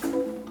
そう。